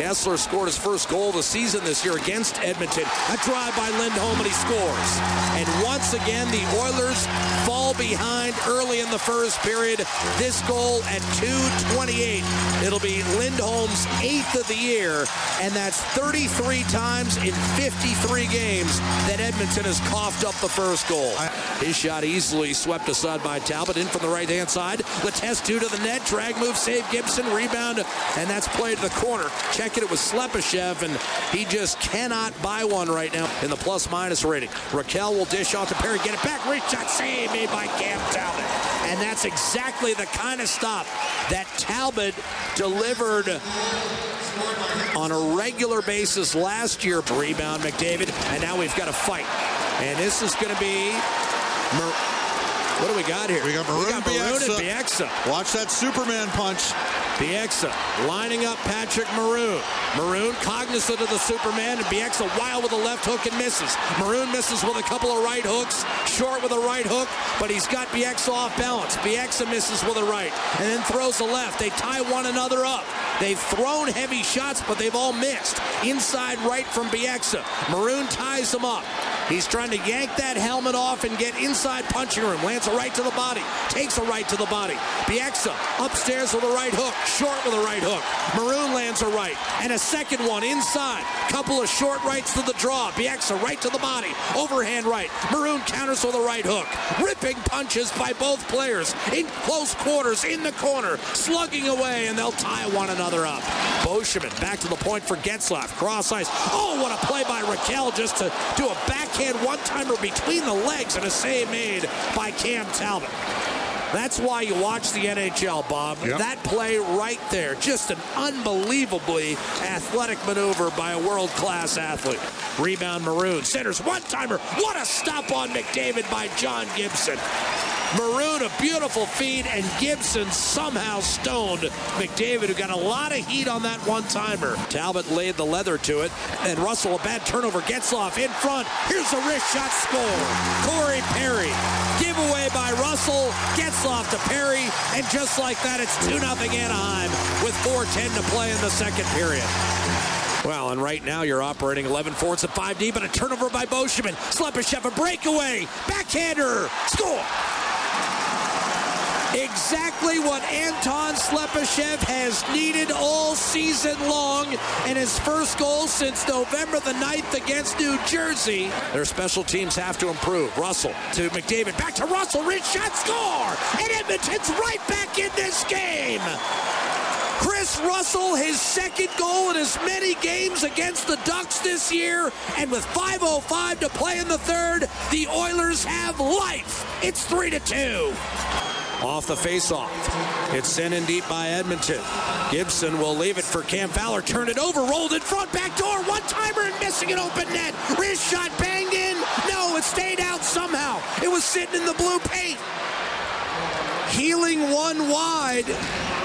Kesler scored his first goal of the season this year against Edmonton. A drive by Lindholm and he scores. And once again, the Oilers fall behind early in the first period. This goal at 2.28. It'll be Lindholm's eighth of the year, and that's 33 times in 53 games that Edmonton has coughed up the first goal. His shot easily swept aside by Talbot in from the right hand side. Letest two to the net. Drag move, save Gibson, rebound, and that's played to the corner. Check it, it was Slepyshev, and he just cannot buy one right now in the plus minus rating. Rakell will dish off to Perry, get it back, reach shot, save made by Cam Talbot. And that's exactly the kind of stop that Talbot delivered on a regular basis last year. Rebound McDavid, and now we've got a fight. And this is going to be. What do we got here? We got Maroon, we got Maroon and. Bieksa. Watch that Superman punch. Bieksa lining up Patrick Maroon. Maroon cognizant of the Superman, and Bieksa wild with a left hook and misses. Maroon misses with a couple of right hooks, short with a right hook, but he's got Bieksa off balance. Bieksa misses with a right, and then throws a left. They tie one another up. They've thrown heavy shots, but they've all missed. Inside right from Bieksa. Maroon ties them up. He's trying to yank that helmet off and get inside punching room. Lands a right to the body. Takes a right to the body. Bieksa upstairs with a right hook. Short with a right hook. Maroon lands a right. And a second one inside. Couple of short rights to the draw. Bieksa right to the body. Overhand right. Maroon counters with a right hook. Ripping punches by both players. In close quarters. In the corner. Slugging away. And they'll tie one another up. Boscheman back to the point for Getzlaf. Cross ice. Oh, what a play by Rakell just to do a backhand one-timer between the legs and a save made by Cam Talbot. That's why you watch the NHL, Bob. Yep. That play right there, just an unbelievably athletic maneuver by a world-class athlete. Rebound Maroon. Centers one-timer. What a stop on McDavid by John Gibson. Maroon, a beautiful feed, and Gibson somehow stoned McDavid, who got a lot of heat on that one-timer. Talbot laid the leather to it, and Russell, a bad turnover, gets off in front. Here's a wrist shot score. Corey Perry. Giveaway by Russell, gets off to Perry, and just like that, it's 2-0 Anaheim with 4.10 to play in the second period. Well, and right now you're operating 11 forwards at 5D, but a turnover by Boscheman. Slepyshev, a breakaway. Backhander. Score. Exactly what Anton Slepyshev has needed all season long, and his first goal since November the 9th against New Jersey. Their special teams have to improve. Russell to McDavid, back to Russell, rich shot, score! And Edmonton's right back in this game. Kris Russell, his second goal in as many games against the Ducks this year. And with 5.05 to play in the third, the Oilers have life. It's 3 to 2. Off the faceoff. It's sent in deep by Edmonton. Gibson will leave it for Cam Fowler. Turn it over, rolled in front, back door, one timer and missing an open net. Wrist shot banged in. No, it stayed out somehow. It was sitting in the blue paint. Healing one wide.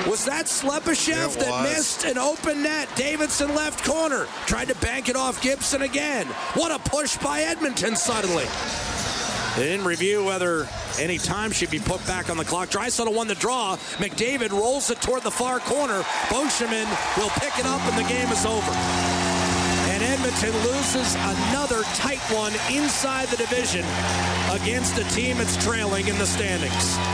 Was that Slepyshev that missed an open net? Davidson left corner. Tried to bank it off Gibson again. What a push by Edmonton suddenly. Didn't review whether any time should be put back on the clock. Draisaitl won the draw. McDavid rolls it toward the far corner. Boscheman will pick it up and the game is over. And Edmonton loses another tight one inside the division against a team that's trailing in the standings.